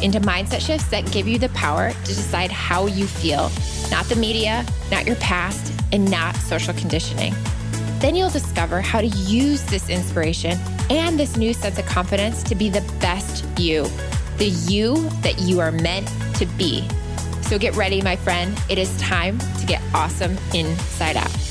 into mindset shifts that give you the power to decide how you feel, not the media, not your past, and not social conditioning. Then you'll discover how to use this inspiration and this new sense of confidence to be the best you, the you that you are meant to be. So get ready, my friend. It is time to get awesome inside out.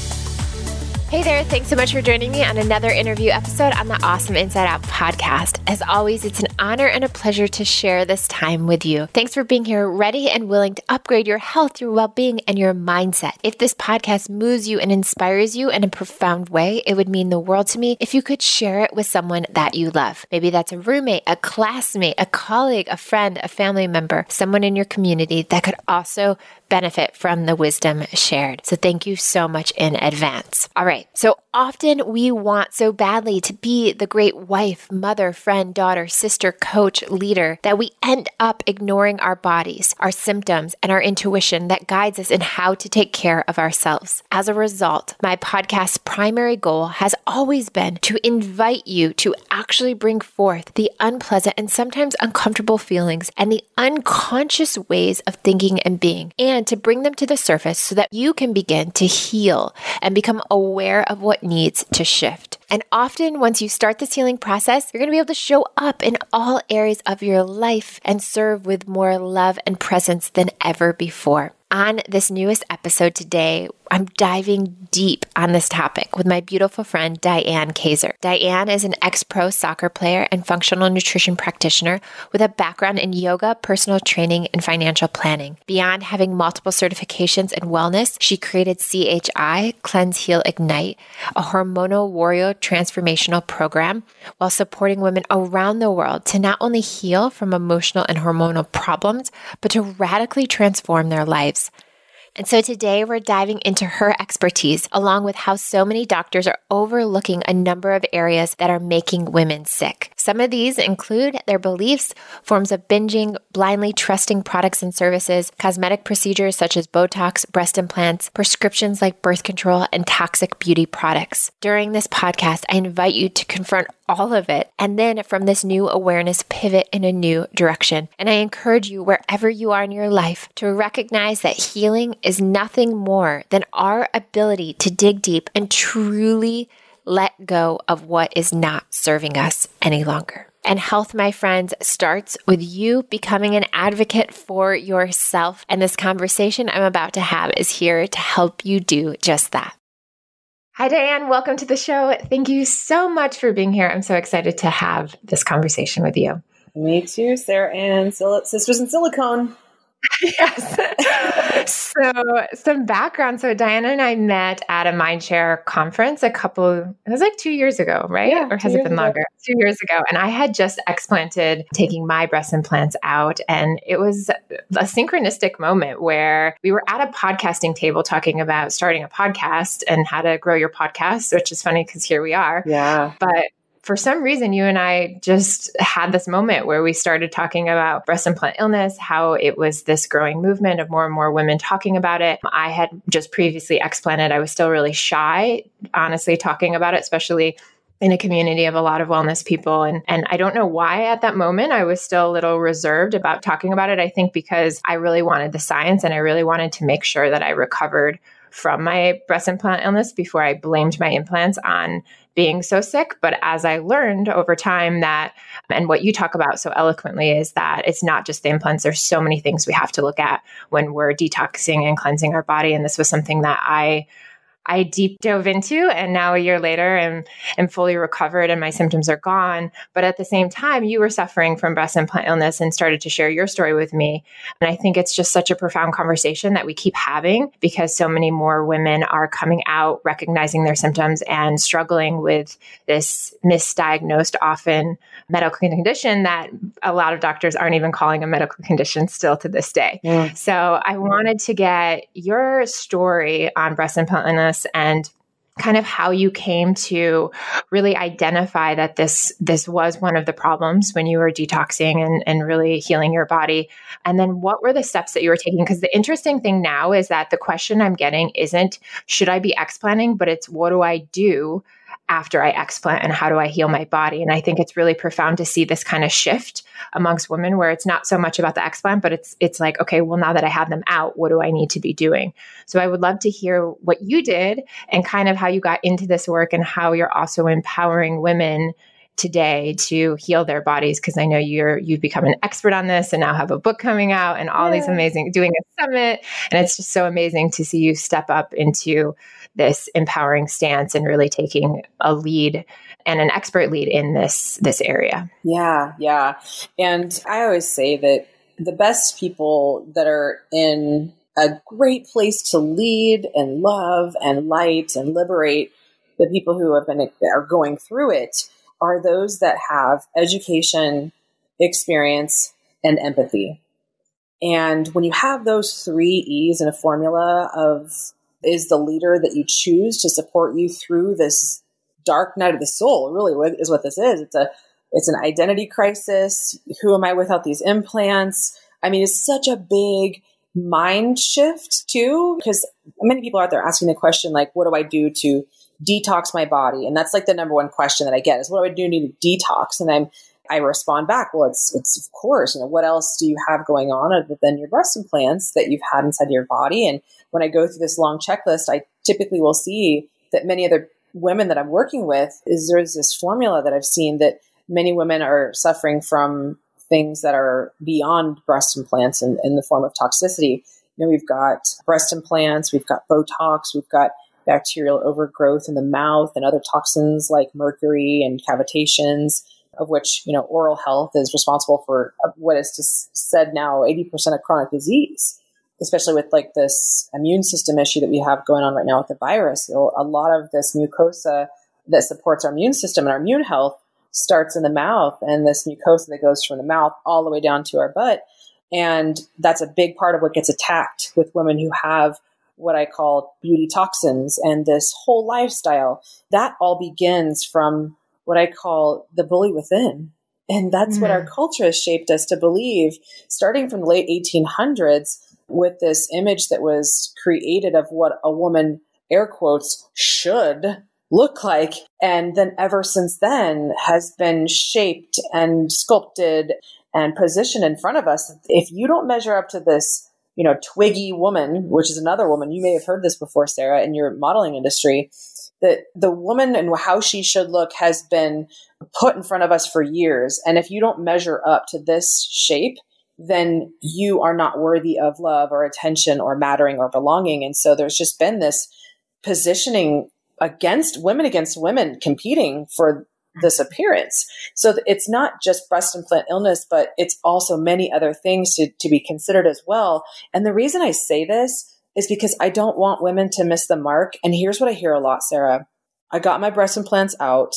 Hey there, thanks so much for joining me on another interview episode on the Awesome Inside Out podcast. As always, it's an honor and a pleasure to share this time with you. Thanks for being here, ready and willing to upgrade your health, your well being, and your mindset. If this podcast moves you and inspires you in a profound way, it would mean the world to me if you could share it with someone that you love. Maybe that's a roommate, a classmate, a colleague, a friend, a family member, someone in your community that could also benefit from the wisdom shared. So thank you so much in advance. All right. So often we want so badly to be the great wife, mother, friend, daughter, sister, coach, leader that we end up ignoring our bodies, our symptoms, and our intuition that guides us in how to take care of ourselves. As a result, my podcast's primary goal has always been to invite you to actually bring forth the unpleasant and sometimes uncomfortable feelings and the unconscious ways of thinking and being, and to bring them to the surface so that you can begin to heal and become aware of what needs to shift. And often, once you start this healing process, you're going to be able to show up in all areas of your life and serve with more love and presence than ever before. On this newest episode today, I'm diving deep on this topic with my beautiful friend Diane Kaiser. Diane is an ex pro soccer player and functional nutrition practitioner with a background in yoga, personal training, and financial planning. Beyond having multiple certifications in wellness, she created CHI, Cleanse, Heal, Ignite, a hormonal warrior transformational program while supporting women around the world to not only heal from emotional and hormonal problems, but to radically transform their lives. And so today we're diving into her expertise, along with how so many doctors are overlooking a number of areas that are making women sick. Some of these include their beliefs, forms of binging, blindly trusting products and services, cosmetic procedures such as Botox, breast implants, prescriptions like birth control, and toxic beauty products. During this podcast, I invite you to confront all of it and then from this new awareness pivot in a new direction. And I encourage you, wherever you are in your life, to recognize that healing is nothing more than our ability to dig deep and truly let go of what is not serving us any longer. And health, my friends, starts with you becoming an advocate for yourself. And this conversation I'm about to have is here to help you do just that. Hi, Diane. Welcome to the show. Thank you so much for being here. I'm so excited to have this conversation with you. Me too, Sarah Ann, Sisters in Silicone. yes. so, some background. So, Diana and I met at a Mindshare conference a couple, it was like two years ago, right? Yeah, or has it been ago. longer? Two years ago. And I had just explanted taking my breast implants out. And it was a synchronistic moment where we were at a podcasting table talking about starting a podcast and how to grow your podcast, which is funny because here we are. Yeah. But for some reason, you and I just had this moment where we started talking about breast implant illness, how it was this growing movement of more and more women talking about it. I had just previously explanted, I was still really shy, honestly, talking about it, especially in a community of a lot of wellness people and and I don't know why at that moment I was still a little reserved about talking about it I think because I really wanted the science and I really wanted to make sure that I recovered from my breast implant illness before I blamed my implants on being so sick. But as I learned over time that, and what you talk about so eloquently is that it's not just the implants, there's so many things we have to look at when we're detoxing and cleansing our body. And this was something that I I deep dove into and now a year later am am fully recovered and my symptoms are gone. But at the same time, you were suffering from breast implant illness and started to share your story with me. And I think it's just such a profound conversation that we keep having because so many more women are coming out, recognizing their symptoms and struggling with this misdiagnosed often medical condition that a lot of doctors aren't even calling a medical condition still to this day. Yeah. So I wanted to get your story on breast implant illness and kind of how you came to really identify that this this was one of the problems when you were detoxing and, and really healing your body and then what were the steps that you were taking because the interesting thing now is that the question i'm getting isn't should i be explanting but it's what do i do after I explant and how do I heal my body? And I think it's really profound to see this kind of shift amongst women where it's not so much about the explant, but it's it's like, okay, well now that I have them out, what do I need to be doing? So I would love to hear what you did and kind of how you got into this work and how you're also empowering women today to heal their bodies because I know you're you've become an expert on this and now have a book coming out and all yeah. these amazing doing a summit and it's just so amazing to see you step up into this empowering stance and really taking a lead and an expert lead in this this area. Yeah, yeah. And I always say that the best people that are in a great place to lead and love and light and liberate the people who have been are going through it are those that have education, experience, and empathy. And when you have those three E's in a formula of is the leader that you choose to support you through this dark night of the soul really is what this is. It's a it's an identity crisis. Who am i without these implants? I mean it's such a big mind shift too because many people out there asking the question like what do i do to detox my body? And that's like the number one question that i get is what do i do to detox? And i'm I respond back, well, it's, it's of course, you know, what else do you have going on other than your breast implants that you've had inside your body? And when I go through this long checklist, I typically will see that many other women that I'm working with is there's this formula that I've seen that many women are suffering from things that are beyond breast implants in, in the form of toxicity. You know, we've got breast implants, we've got Botox, we've got bacterial overgrowth in the mouth and other toxins like mercury and cavitations of which you know oral health is responsible for uh, what is said now 80% of chronic disease especially with like this immune system issue that we have going on right now with the virus a lot of this mucosa that supports our immune system and our immune health starts in the mouth and this mucosa that goes from the mouth all the way down to our butt and that's a big part of what gets attacked with women who have what I call beauty toxins and this whole lifestyle. That all begins from what I call the bully within. And that's mm-hmm. what our mm. culture has shaped us to believe, starting from the late 1800s with this image that was created of what a woman, air quotes, should look like. And then ever since then has been shaped and sculpted and positioned in front of us. If you don't measure up to this, you know, twiggy woman, which is another woman, you may have heard this before, Sarah, in your modeling industry, that the woman and how she should look has been put in front of us for years. And if you don't measure up to this shape, then you are not worthy of love or attention or mattering or belonging. And so there's just been this positioning against women against women competing for this appearance. So it's not just breast implant illness, but it's also many other things to, to be considered as well. And the reason I say this is because I don't want women to miss the mark. And here's what I hear a lot, Sarah. I got my breast implants out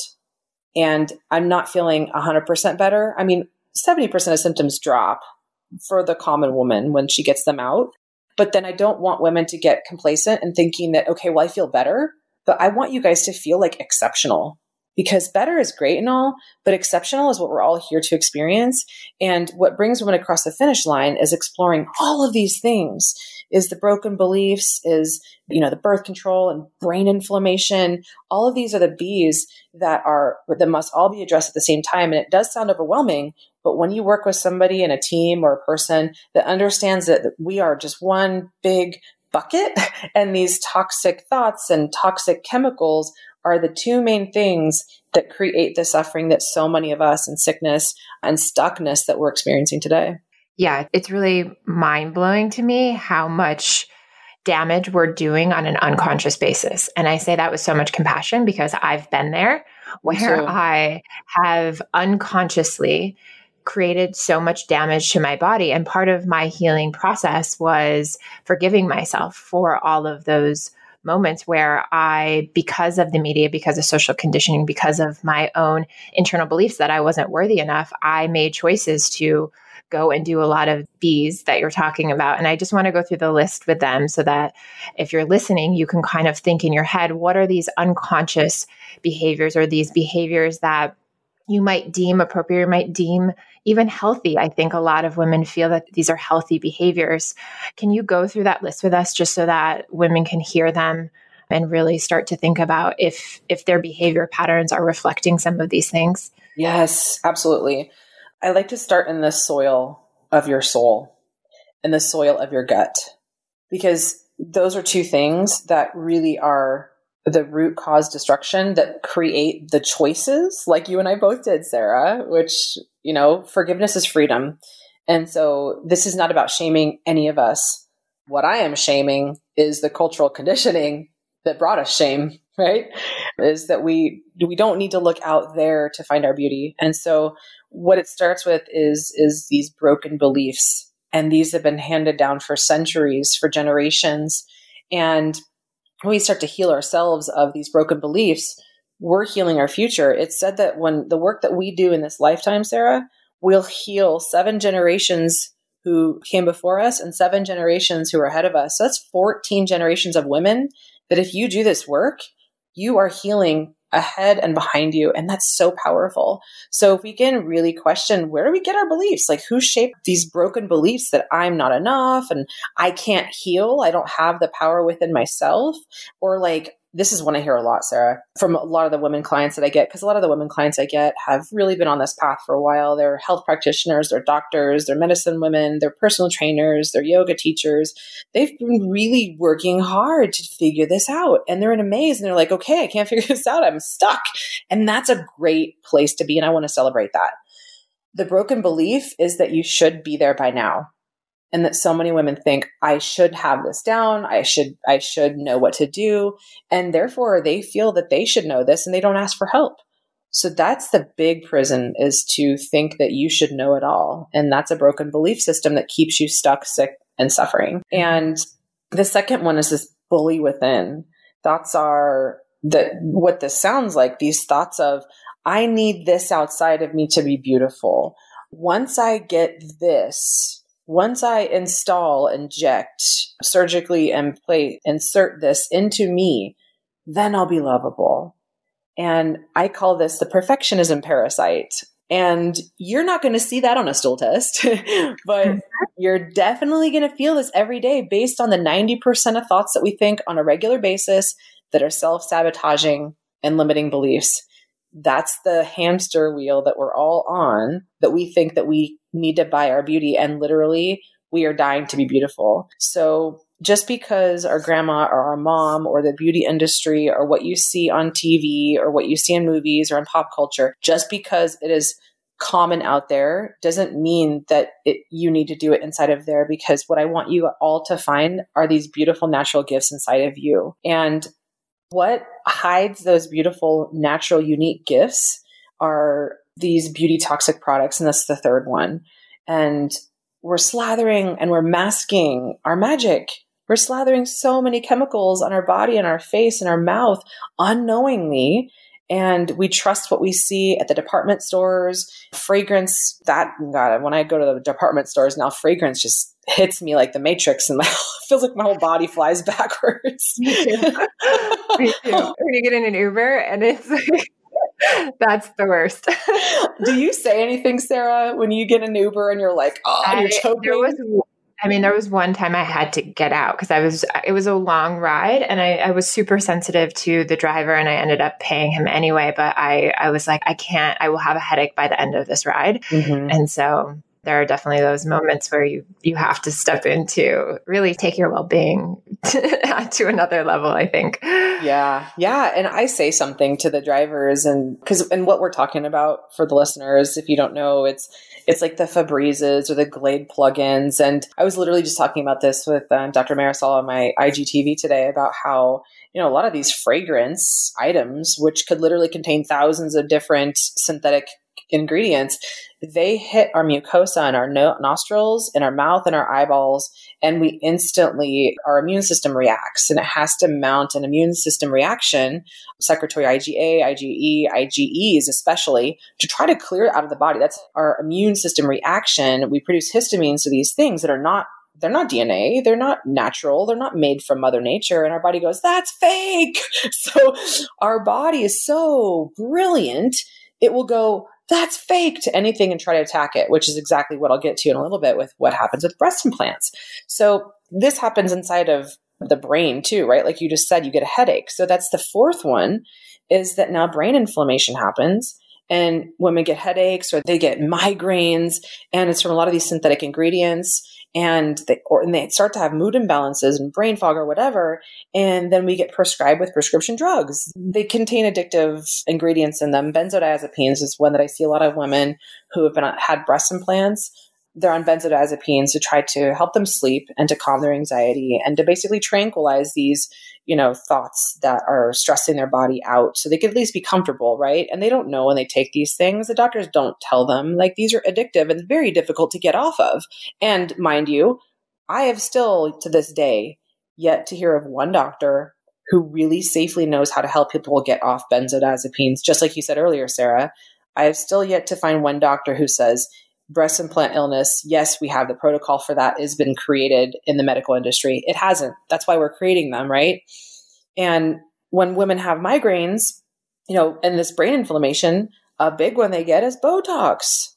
and I'm not feeling 100% better. I mean, 70% of symptoms drop for the common woman when she gets them out. But then I don't want women to get complacent and thinking that, okay, well, I feel better, but I want you guys to feel like exceptional because better is great and all, but exceptional is what we're all here to experience. And what brings women across the finish line is exploring all of these things is the broken beliefs, is, you know, the birth control and brain inflammation. All of these are the B's that are, that must all be addressed at the same time. And it does sound overwhelming, but when you work with somebody in a team or a person that understands that we are just one big bucket and these toxic thoughts and toxic chemicals are the two main things that create the suffering that so many of us and sickness and stuckness that we're experiencing today yeah, it's really mind blowing to me how much damage we're doing on an unconscious basis. And I say that with so much compassion because I've been there where I have unconsciously created so much damage to my body. And part of my healing process was forgiving myself for all of those moments where I, because of the media, because of social conditioning, because of my own internal beliefs that I wasn't worthy enough, I made choices to go and do a lot of B's that you're talking about. And I just want to go through the list with them so that if you're listening, you can kind of think in your head what are these unconscious behaviors or these behaviors that you might deem appropriate, you might deem even healthy. I think a lot of women feel that these are healthy behaviors. Can you go through that list with us just so that women can hear them and really start to think about if if their behavior patterns are reflecting some of these things? Yes, absolutely. I like to start in the soil of your soul and the soil of your gut because those are two things that really are the root cause destruction that create the choices like you and I both did, Sarah, which, you know, forgiveness is freedom. And so this is not about shaming any of us. What I am shaming is the cultural conditioning that brought us shame, right? Is that we we don't need to look out there to find our beauty. And so what it starts with is is these broken beliefs and these have been handed down for centuries, for generations. And when we start to heal ourselves of these broken beliefs, we're healing our future. It's said that when the work that we do in this lifetime, Sarah, we'll heal seven generations who came before us and seven generations who are ahead of us. So that's 14 generations of women that if you do this work, you are healing ahead and behind you. And that's so powerful. So if we can really question where do we get our beliefs? Like who shaped these broken beliefs that I'm not enough and I can't heal? I don't have the power within myself or like this is one I hear a lot, Sarah, from a lot of the women clients that I get, because a lot of the women clients I get have really been on this path for a while. They're health practitioners, they're doctors, they're medicine women, they're personal trainers, they're yoga teachers. They've been really working hard to figure this out. And they're in a maze and they're like, okay, I can't figure this out. I'm stuck. And that's a great place to be. And I want to celebrate that. The broken belief is that you should be there by now and that so many women think I should have this down, I should I should know what to do, and therefore they feel that they should know this and they don't ask for help. So that's the big prison is to think that you should know it all, and that's a broken belief system that keeps you stuck, sick, and suffering. Mm-hmm. And the second one is this bully within. Thoughts are that what this sounds like, these thoughts of I need this outside of me to be beautiful. Once I get this, once I install, inject, surgically and insert this into me, then I'll be lovable. And I call this the perfectionism parasite. And you're not going to see that on a stool test, but mm-hmm. you're definitely going to feel this every day based on the 90% of thoughts that we think on a regular basis that are self sabotaging and limiting beliefs that's the hamster wheel that we're all on that we think that we need to buy our beauty and literally we are dying to be beautiful. So just because our grandma or our mom or the beauty industry or what you see on TV or what you see in movies or in pop culture, just because it is common out there doesn't mean that it, you need to do it inside of there because what I want you all to find are these beautiful natural gifts inside of you. And what hides those beautiful, natural, unique gifts are these beauty toxic products. And that's the third one. And we're slathering and we're masking our magic. We're slathering so many chemicals on our body and our face and our mouth unknowingly. And we trust what we see at the department stores. Fragrance, that, God, when I go to the department stores now, fragrance just hits me like the matrix and my feels like my whole body flies backwards. me too. me too. When you get in an Uber and it's like, that's the worst. Do you say anything, Sarah, when you get an Uber and you're like, oh, I, you're choking? There was, I mean, there was one time I had to get out because I was, it was a long ride and I, I, was super sensitive to the driver and I ended up paying him anyway. But I, I was like, I can't, I will have a headache by the end of this ride. Mm-hmm. And so there are definitely those moments where you you have to step into really take your well-being to, to another level i think Yeah. Yeah. And I say something to the drivers and because, and what we're talking about for the listeners, if you don't know, it's, it's like the Febrezes or the Glade plugins. And I was literally just talking about this with um, Dr. Marisol on my IGTV today about how, you know, a lot of these fragrance items, which could literally contain thousands of different synthetic ingredients, they hit our mucosa and our no- nostrils and our mouth and our eyeballs, and we instantly, our immune system reacts and it has to mount an immune system reaction, secretory IgA, IgE, IgEs especially, to try to clear it out of the body. That's our immune system reaction. We produce histamines to these things that are not they're not DNA, they're not natural, they're not made from Mother Nature. And our body goes, that's fake. So our body is so brilliant, it will go, that's fake to anything and try to attack it, which is exactly what I'll get to in a little bit with what happens with breast implants. So this happens inside of the brain too, right? Like you just said, you get a headache. So that's the fourth one is that now brain inflammation happens and women get headaches or they get migraines and it's from a lot of these synthetic ingredients and they or and they start to have mood imbalances and brain fog or whatever and then we get prescribed with prescription drugs. They contain addictive ingredients in them. Benzodiazepines is one that i see a lot of women who have been uh, had breast implants they're on benzodiazepines to try to help them sleep and to calm their anxiety and to basically tranquilize these you know, thoughts that are stressing their body out so they could at least be comfortable, right? And they don't know when they take these things. The doctors don't tell them. Like these are addictive and very difficult to get off of. And mind you, I have still to this day yet to hear of one doctor who really safely knows how to help people get off benzodiazepines. Just like you said earlier, Sarah, I have still yet to find one doctor who says, breast implant illness, yes, we have the protocol for that has been created in the medical industry. It hasn't. That's why we're creating them, right? And when women have migraines, you know, and this brain inflammation, a big one they get is Botox.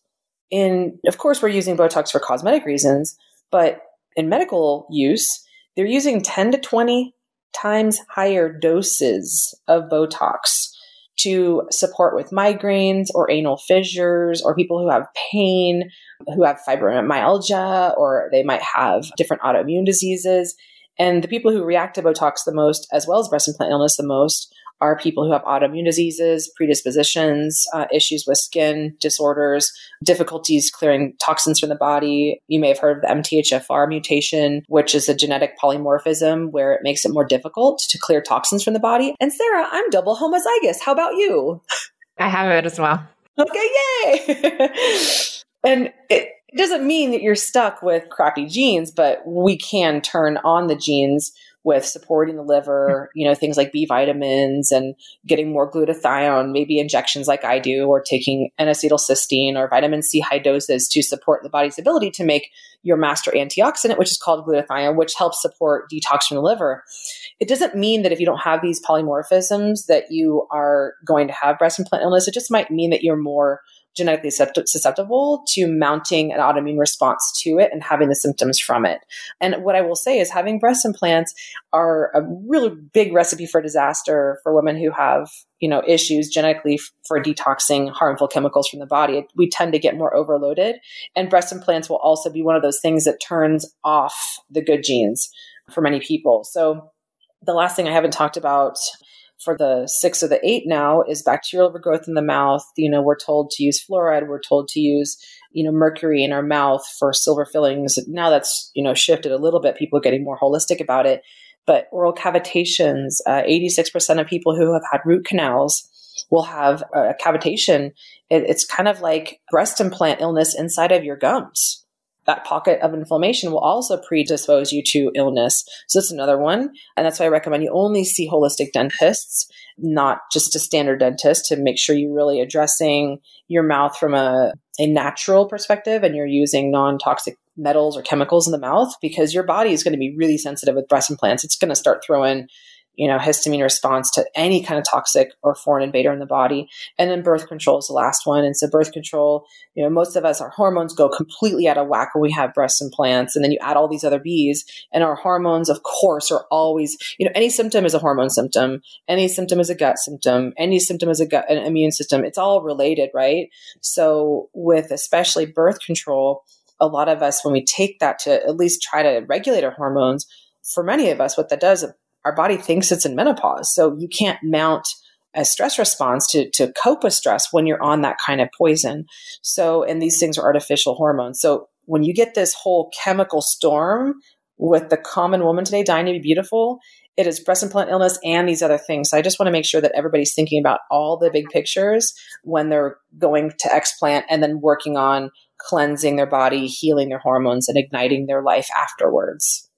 In of course we're using Botox for cosmetic reasons, but in medical use, they're using 10 to 20 times higher doses of Botox to support with migraines or anal fissures or people who have pain, who have fibromyalgia, or they might have different autoimmune diseases. And the people who react to Botox the most, as well as breast implant illness the most, are people who have autoimmune diseases, predispositions, uh, issues with skin disorders, difficulties clearing toxins from the body. You may have heard of the MTHFR mutation, which is a genetic polymorphism where it makes it more difficult to clear toxins from the body. And Sarah, I'm double homozygous. How about you? I have it as well. Okay, yay! and it, it doesn't mean that you're stuck with crappy genes, but we can turn on the genes with supporting the liver, mm-hmm. you know, things like B vitamins and getting more glutathione, maybe injections like I do, or taking N-acetylcysteine or vitamin C high doses to support the body's ability to make your master antioxidant, which is called glutathione, which helps support detox from the liver. It doesn't mean that if you don't have these polymorphisms that you are going to have breast implant illness. It just might mean that you're more genetically susceptible to mounting an autoimmune response to it and having the symptoms from it. And what I will say is having breast implants are a really big recipe for disaster for women who have, you know, issues genetically for detoxing harmful chemicals from the body. We tend to get more overloaded and breast implants will also be one of those things that turns off the good genes for many people. So the last thing I haven't talked about for the six or the eight now is bacterial overgrowth in the mouth. You know, we're told to use fluoride. We're told to use, you know, mercury in our mouth for silver fillings. Now that's, you know, shifted a little bit. People are getting more holistic about it. But oral cavitations, uh, 86% of people who have had root canals will have a cavitation. It, it's kind of like breast implant illness inside of your gums that pocket of inflammation will also predispose you to illness. So that's another one. And that's why I recommend you only see holistic dentists, not just a standard dentist to make sure you're really addressing your mouth from a, a natural perspective and you're using non-toxic metals or chemicals in the mouth because your body is going to be really sensitive with breast implants. It's going to start throwing you know, histamine response to any kind of toxic or foreign invader in the body. And then birth control is the last one. And so birth control, you know, most of us, our hormones go completely out of whack when we have breast implants. And then you add all these other B's and our hormones, of course, are always, you know, any symptom is a hormone symptom. Any symptom is a gut symptom. Any symptom is a gut, an immune system. It's all related, right? So with especially birth control, a lot of us, when we take that to at least try to regulate our hormones, for many of us, what that does, our body thinks it's in menopause. So you can't mount a stress response to, to cope with stress when you're on that kind of poison. So, and these things are artificial hormones. So when you get this whole chemical storm with the common woman today dying to be beautiful, it is breast implant illness and these other things. So I just want to make sure that everybody's thinking about all the big pictures when they're going to explant and then working on cleansing their body, healing their hormones, and igniting their life afterwards.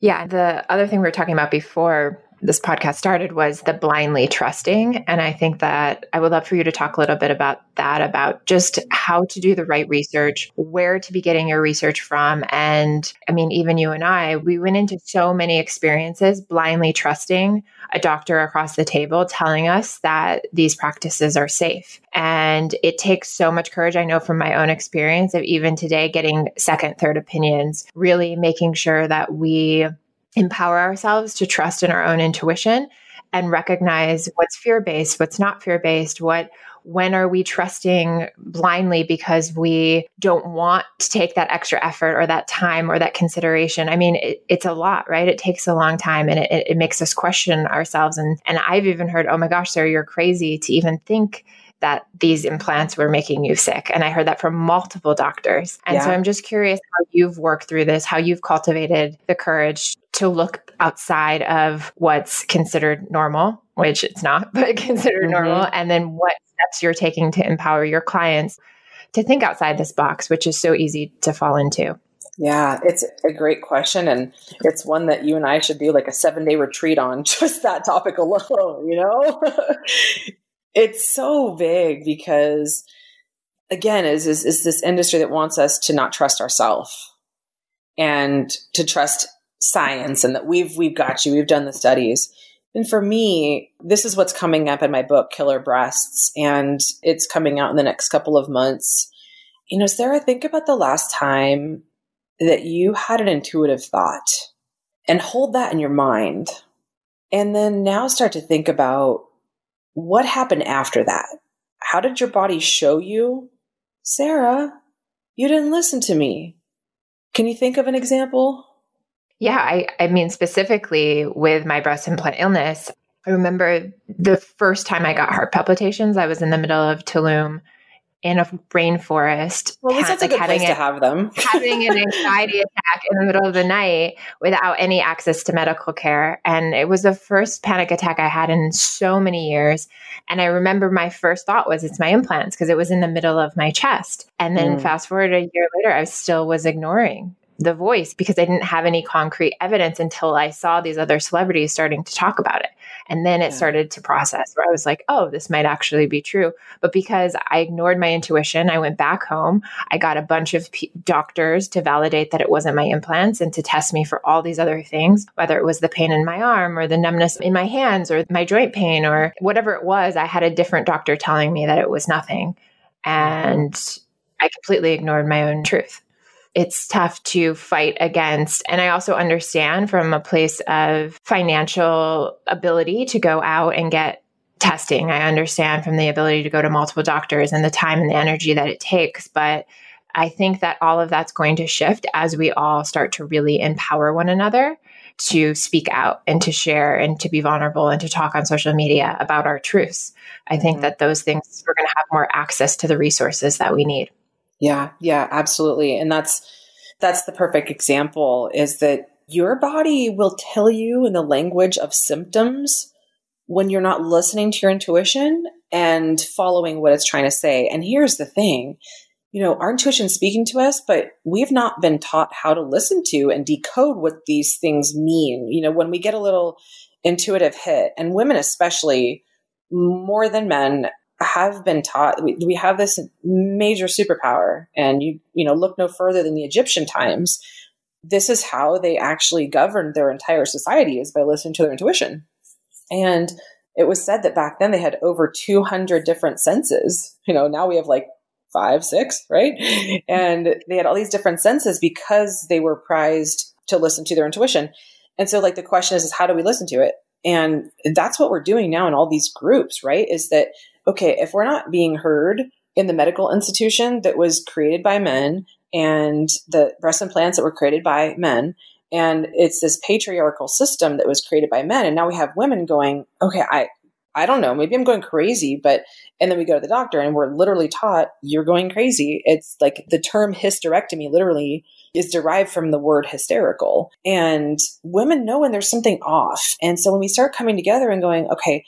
Yeah. The other thing we were talking about before this podcast started was the blindly trusting. And I think that I would love for you to talk a little bit about that, about just how to do the right research, where to be getting your research from. And I mean, even you and I, we went into so many experiences blindly trusting a doctor across the table telling us that these practices are safe. And it takes so much courage. I know from my own experience of even today getting second, third opinions, really making sure that we empower ourselves to trust in our own intuition and recognize what's fear based, what's not fear based, what when are we trusting blindly because we don't want to take that extra effort or that time or that consideration? I mean it, it's a lot right? It takes a long time and it, it makes us question ourselves. And and i've even heard oh my gosh sarah you're crazy to even think that these implants were making you sick. And I heard that from multiple doctors. And yeah. so I'm just curious how you've worked through this, how you've cultivated the courage to look outside of what's considered normal, which it's not, but considered mm-hmm. normal, and then what steps you're taking to empower your clients to think outside this box, which is so easy to fall into. Yeah, it's a great question. And it's one that you and I should do like a seven day retreat on just that topic alone, you know? it's so big because, again, is, is, is this industry that wants us to not trust ourselves and to trust science and that we've we've got you we've done the studies. And for me this is what's coming up in my book killer breasts and it's coming out in the next couple of months. You know sarah think about the last time that you had an intuitive thought and hold that in your mind and then now start to think about what happened after that? How did your body show you sarah you didn't listen to me can you think of an example? Yeah, I, I mean, specifically with my breast implant illness, I remember the first time I got heart palpitations, I was in the middle of Tulum in a rainforest. Well, that's a good place a, to have them. having an anxiety attack in the middle of the night without any access to medical care. And it was the first panic attack I had in so many years. And I remember my first thought was, it's my implants because it was in the middle of my chest. And then mm. fast forward a year later, I still was ignoring the voice because I didn't have any concrete evidence until I saw these other celebrities starting to talk about it. And then it yeah. started to process where I was like, oh, this might actually be true. But because I ignored my intuition, I went back home. I got a bunch of p- doctors to validate that it wasn't my implants and to test me for all these other things, whether it was the pain in my arm or the numbness in my hands or my joint pain or whatever it was. I had a different doctor telling me that it was nothing. And I completely ignored my own truth it's tough to fight against. And I also understand from a place of financial ability to go out and get testing. I understand from the ability to go to multiple doctors and the time and the energy that it takes. But I think that all of that's going to shift as we all start to really empower one another to speak out and to share and to be vulnerable and to talk on social media about our truths. I think mm-hmm. that those things, we're going to have more access to the resources that we need. Yeah, yeah, absolutely. And that's that's the perfect example is that your body will tell you in the language of symptoms when you're not listening to your intuition and following what it's trying to say. And here's the thing, you know, our intuition speaking to us, but we've not been taught how to listen to and decode what these things mean. You know, when we get a little intuitive hit, and women especially more than men have been taught we, we have this major superpower and you you know look no further than the egyptian times. This is how they actually governed their entire society is by listening to their intuition. And it was said that back then they had over 200 different senses. You know now we have like five six right? And they had all these different senses because they were prized to listen to their intuition. And so like the question is, is how do we listen to it? And that's what we're doing now in all these groups right? Is that okay, if we're not being heard in the medical institution that was created by men and the breast implants that were created by men, And it's this patriarchal system that was created by men. And now we have women going, okay, I, I don't know, maybe I'm going crazy, but, and then we go to the doctor and we're literally taught you're going crazy. It's like the term hysterectomy literally is derived from the word hysterical. And women know when there's something off. And so when we start coming together and going, okay,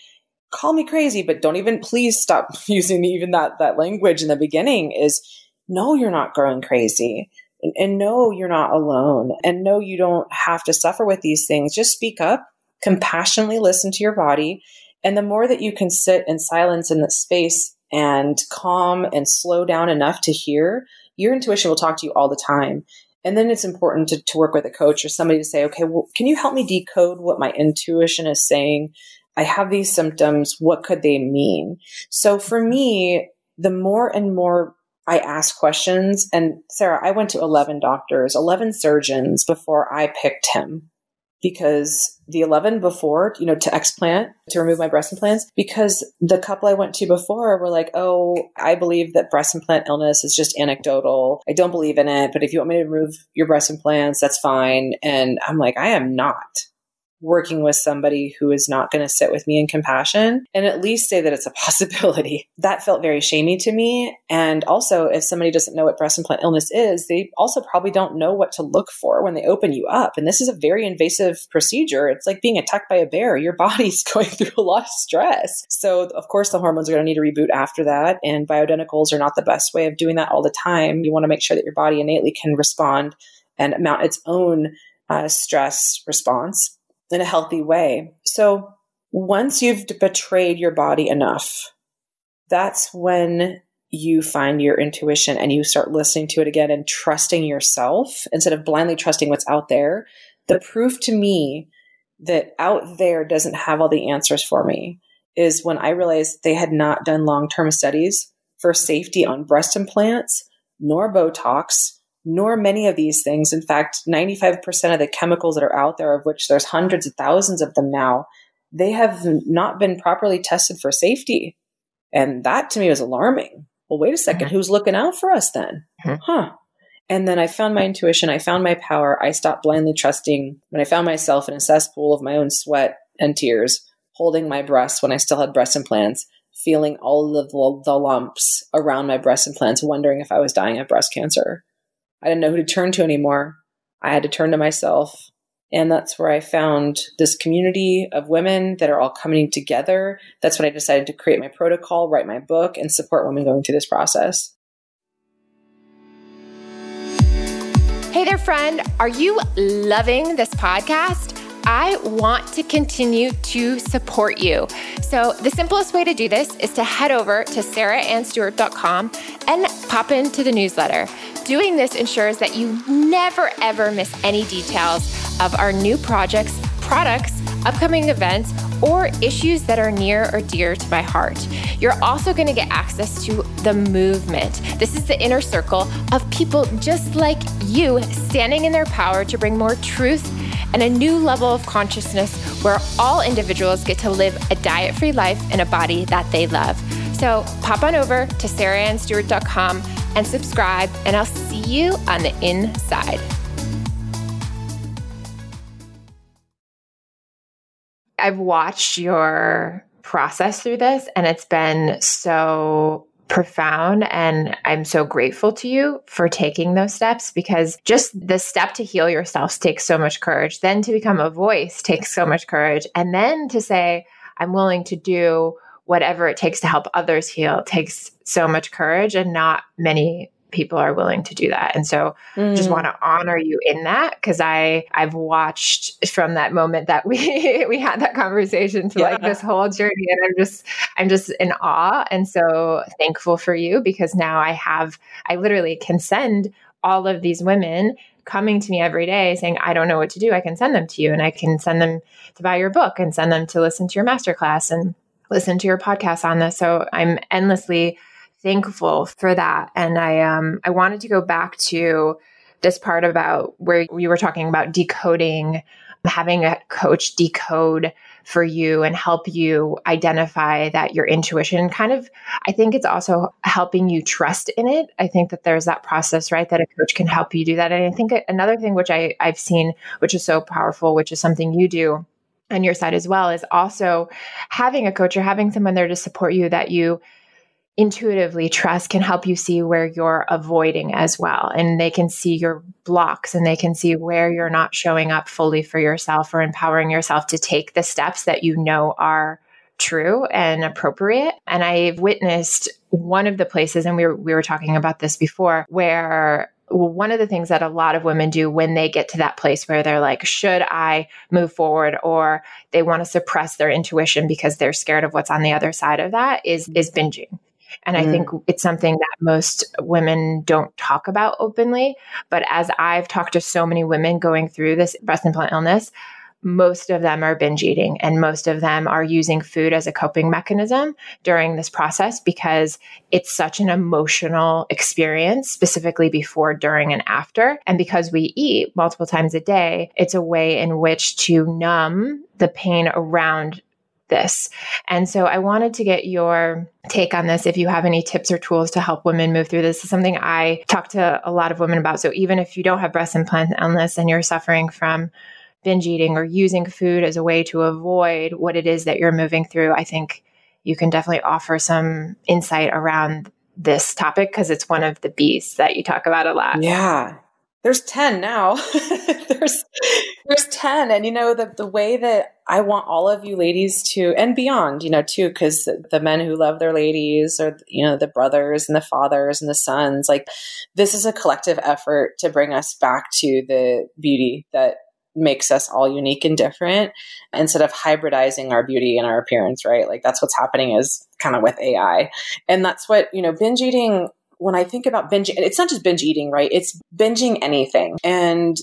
call me crazy, but don't even please stop using even that, that language in the beginning is no, you're not going crazy. And, and no, you're not alone. And no, you don't have to suffer with these things. Just speak up, compassionately listen to your body. And the more that you can sit in silence in that space and calm and slow down enough to hear, your intuition will talk to you all the time. And then it's important to, to work with a coach or somebody to say, okay, well, can you help me decode what my intuition is saying? I have these symptoms. What could they mean? So for me, the more and more I ask questions, and Sarah, I went to 11 doctors, 11 surgeons before I picked him because the 11 before, you know, to explant, to remove my breast implants, because the couple I went to before were like, oh, I believe that breast implant illness is just anecdotal. I don't believe in it, but if you want me to remove your breast implants, that's fine. And I'm like, I am not working with somebody who is not going to sit with me in compassion and at least say that it's a possibility. That felt very shamey to me. And also, if somebody doesn't know what breast implant illness is, they also probably don't know what to look for when they open you up. And this is a very invasive procedure. It's like being attacked by a bear. Your body's going through a lot of stress. So, of course, the hormones are going to need to reboot after that. And bioidenticals are not the best way of doing that all the time. You want to make sure that your body innately can respond and mount its own uh, stress response in a healthy way. So once you've betrayed your body enough, that's when you find your intuition and you start listening to it again and trusting yourself instead of blindly trusting what's out there. The proof to me that out there doesn't have all the answers for me is when I realized they had not done long term studies for safety on breast implants nor Botox nor many of these things. In fact, 95% of the chemicals that are out there, of which there's hundreds of thousands of them now, they have not been properly tested for safety. And that to me was alarming. Well, wait a 2nd mm-hmm. who's looking out for us then? Mm-hmm. Huh. And then I found my intuition, I found my power. I stopped blindly trusting when I found myself in a cesspool of my own sweat and tears, holding my breast when I still had breast implants, feeling all of the, the lumps around my breast implants, wondering if I was dying of breast cancer. I didn't know who to turn to anymore. I had to turn to myself. And that's where I found this community of women that are all coming together. That's when I decided to create my protocol, write my book, and support women going through this process. Hey there, friend. Are you loving this podcast? I want to continue to support you. So, the simplest way to do this is to head over to sarahannstewart.com and pop into the newsletter. Doing this ensures that you never ever miss any details of our new projects, products, upcoming events, or issues that are near or dear to my heart. You're also going to get access to the movement. This is the inner circle of people just like you standing in their power to bring more truth and a new level of consciousness where all individuals get to live a diet free life in a body that they love. So pop on over to sarahannstewart.com and subscribe, and I'll see you on the inside. I've watched your process through this, and it's been so profound. And I'm so grateful to you for taking those steps because just the step to heal yourself takes so much courage. Then to become a voice takes so much courage. And then to say, I'm willing to do whatever it takes to help others heal takes so much courage and not many people are willing to do that and so mm. just want to honor you in that because i i've watched from that moment that we we had that conversation to yeah. like this whole journey and i'm just i'm just in awe and so thankful for you because now i have i literally can send all of these women coming to me every day saying i don't know what to do i can send them to you and i can send them to buy your book and send them to listen to your masterclass and listen to your podcast on this. So I'm endlessly thankful for that. And I um I wanted to go back to this part about where you were talking about decoding having a coach decode for you and help you identify that your intuition kind of i think it's also helping you trust in it i think that there's that process right that a coach can help you do that and i think another thing which I, i've seen which is so powerful which is something you do on your side as well is also having a coach or having someone there to support you that you intuitively trust can help you see where you're avoiding as well. And they can see your blocks and they can see where you're not showing up fully for yourself or empowering yourself to take the steps that you know are true and appropriate. And I've witnessed one of the places, and we were, we were talking about this before, where one of the things that a lot of women do when they get to that place where they're like, should I move forward? Or they want to suppress their intuition because they're scared of what's on the other side of that is, is binging. And mm. I think mm. it's something that most women don't talk about openly. But as I've talked to so many women going through this breast implant illness, most of them are binge eating and most of them are using food as a coping mechanism during this process because it's such an emotional experience, specifically before, during, and after. And because we eat multiple times a day, it's a way in which to numb the pain around this. And so I wanted to get your take on this if you have any tips or tools to help women move through this. is something I talk to a lot of women about. So even if you don't have breast implant illness and you're suffering from binge eating or using food as a way to avoid what it is that you're moving through, I think you can definitely offer some insight around this topic because it's one of the beasts that you talk about a lot. Yeah there's 10 now. There's there's 10 and you know the the way that I want all of you ladies to and beyond you know too cuz the men who love their ladies or you know the brothers and the fathers and the sons like this is a collective effort to bring us back to the beauty that makes us all unique and different instead of hybridizing our beauty and our appearance right? Like that's what's happening is kind of with AI and that's what you know binge eating when I think about binging, it's not just binge eating, right? It's binging anything. And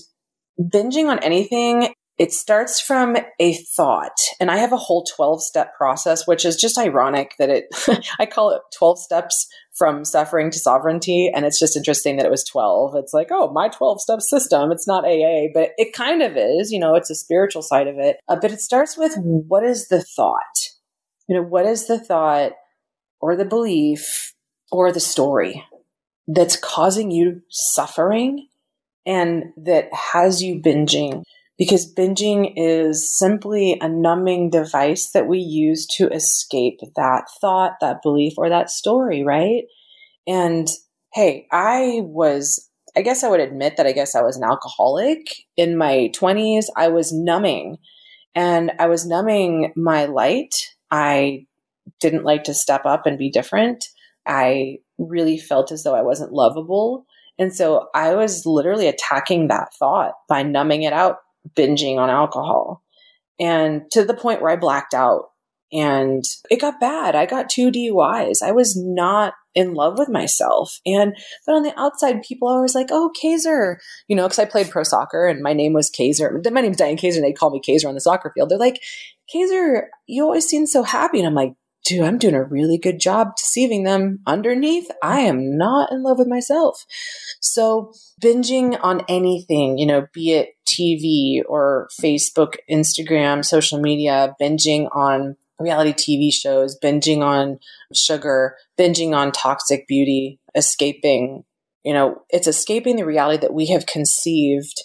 binging on anything, it starts from a thought. And I have a whole 12 step process, which is just ironic that it, I call it 12 steps from suffering to sovereignty. And it's just interesting that it was 12. It's like, oh, my 12 step system. It's not AA, but it kind of is, you know, it's a spiritual side of it. Uh, but it starts with what is the thought? You know, what is the thought or the belief or the story that's causing you suffering and that has you binging. Because binging is simply a numbing device that we use to escape that thought, that belief, or that story, right? And hey, I was, I guess I would admit that I guess I was an alcoholic in my 20s. I was numbing and I was numbing my light. I didn't like to step up and be different. I really felt as though I wasn't lovable. And so I was literally attacking that thought by numbing it out, binging on alcohol. And to the point where I blacked out and it got bad. I got two DUIs. I was not in love with myself. And, but on the outside, people are always like, oh, Kaiser, you know, because I played pro soccer and my name was Kaiser. My name's Diane Kaiser and they call me Kaiser on the soccer field. They're like, Kaiser, you always seem so happy. And I'm like, dude, I'm doing a really good job deceiving them. Underneath, I am not in love with myself. So binging on anything, you know, be it TV or Facebook, Instagram, social media, binging on reality TV shows, binging on sugar, binging on toxic beauty, escaping, you know, it's escaping the reality that we have conceived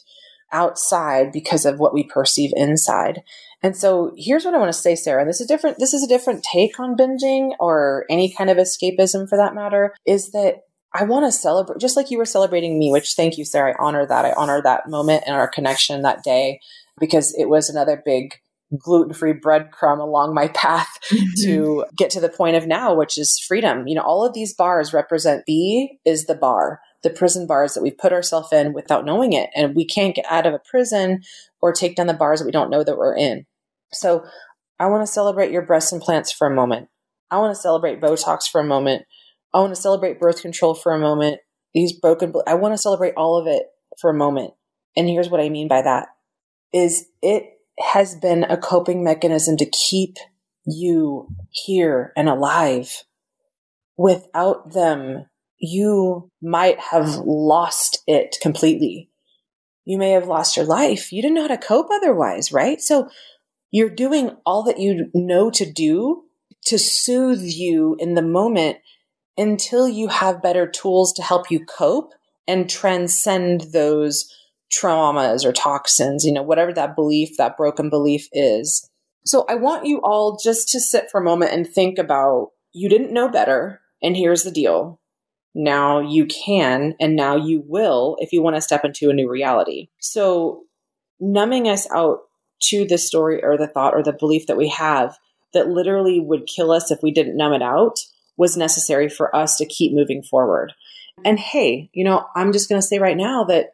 outside because of what we perceive inside. And so here's what I want to say, Sarah. This is different. This is a different take on binging or any kind of escapism for that matter is that I want to celebrate, just like you were celebrating me, which thank you, Sarah. I honor that. I honor that moment and our connection that day because it was another big gluten free breadcrumb along my path mm-hmm. to get to the point of now, which is freedom. You know, all of these bars represent B is the bar the prison bars that we put ourselves in without knowing it. And we can't get out of a prison or take down the bars that we don't know that we're in. So I want to celebrate your breast implants for a moment. I want to celebrate Botox for a moment. I want to celebrate birth control for a moment. These broken, I want to celebrate all of it for a moment. And here's what I mean by that is it has been a coping mechanism to keep you here and alive. Without them, you might have lost it completely. You may have lost your life. You didn't know how to cope otherwise, right? So you're doing all that you know to do to soothe you in the moment until you have better tools to help you cope and transcend those traumas or toxins, you know, whatever that belief, that broken belief is. So I want you all just to sit for a moment and think about you didn't know better. And here's the deal. Now you can, and now you will if you want to step into a new reality. So numbing us out to the story or the thought or the belief that we have that literally would kill us if we didn't numb it out was necessary for us to keep moving forward. And hey, you know, I'm just going to say right now that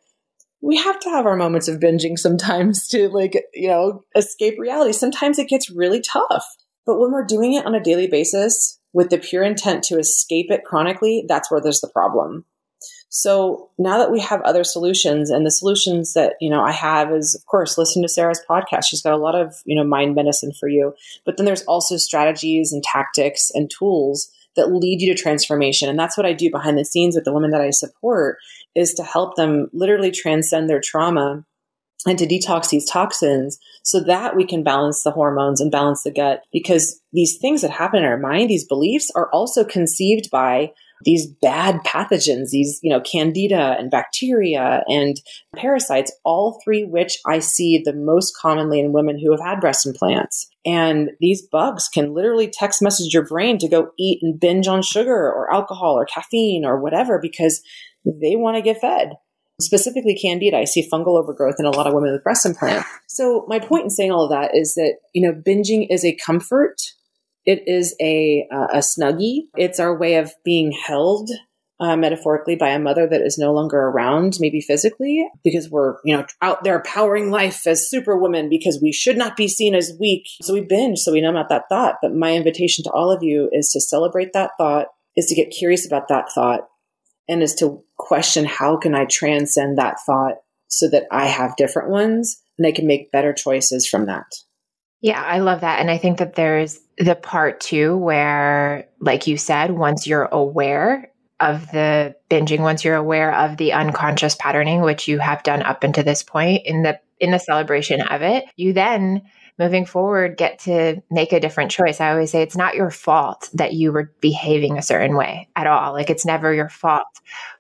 we have to have our moments of binging sometimes to like, you know, escape reality. Sometimes it gets really tough. But when we're doing it on a daily basis with the pure intent to escape it chronically, that's where there's the problem. So now that we have other solutions and the solutions that, you know, I have is of course listen to Sarah's podcast. She's got a lot of, you know, mind medicine for you. But then there's also strategies and tactics and tools that lead you to transformation. And that's what I do behind the scenes with the women that I support is to help them literally transcend their trauma and to detox these toxins so that we can balance the hormones and balance the gut because these things that happen in our mind, these beliefs are also conceived by these bad pathogens, these, you know, candida and bacteria and parasites, all three which I see the most commonly in women who have had breast implants. And these bugs can literally text message your brain to go eat and binge on sugar or alcohol or caffeine or whatever because they want to get fed. Specifically, candida. I see fungal overgrowth in a lot of women with breast implants. So, my point in saying all of that is that, you know, binging is a comfort it is a, uh, a snuggie. It's our way of being held uh, metaphorically by a mother that is no longer around, maybe physically, because we're, you know, out there powering life as superwoman because we should not be seen as weak. So we binge, so we numb out that thought. But my invitation to all of you is to celebrate that thought, is to get curious about that thought, and is to question how can I transcend that thought so that I have different ones and I can make better choices from that. Yeah, I love that. And I think that there's the part too where, like you said, once you're aware of the binging, once you're aware of the unconscious patterning, which you have done up until this point in the in the celebration of it, you then moving forward get to make a different choice. I always say it's not your fault that you were behaving a certain way at all. Like it's never your fault.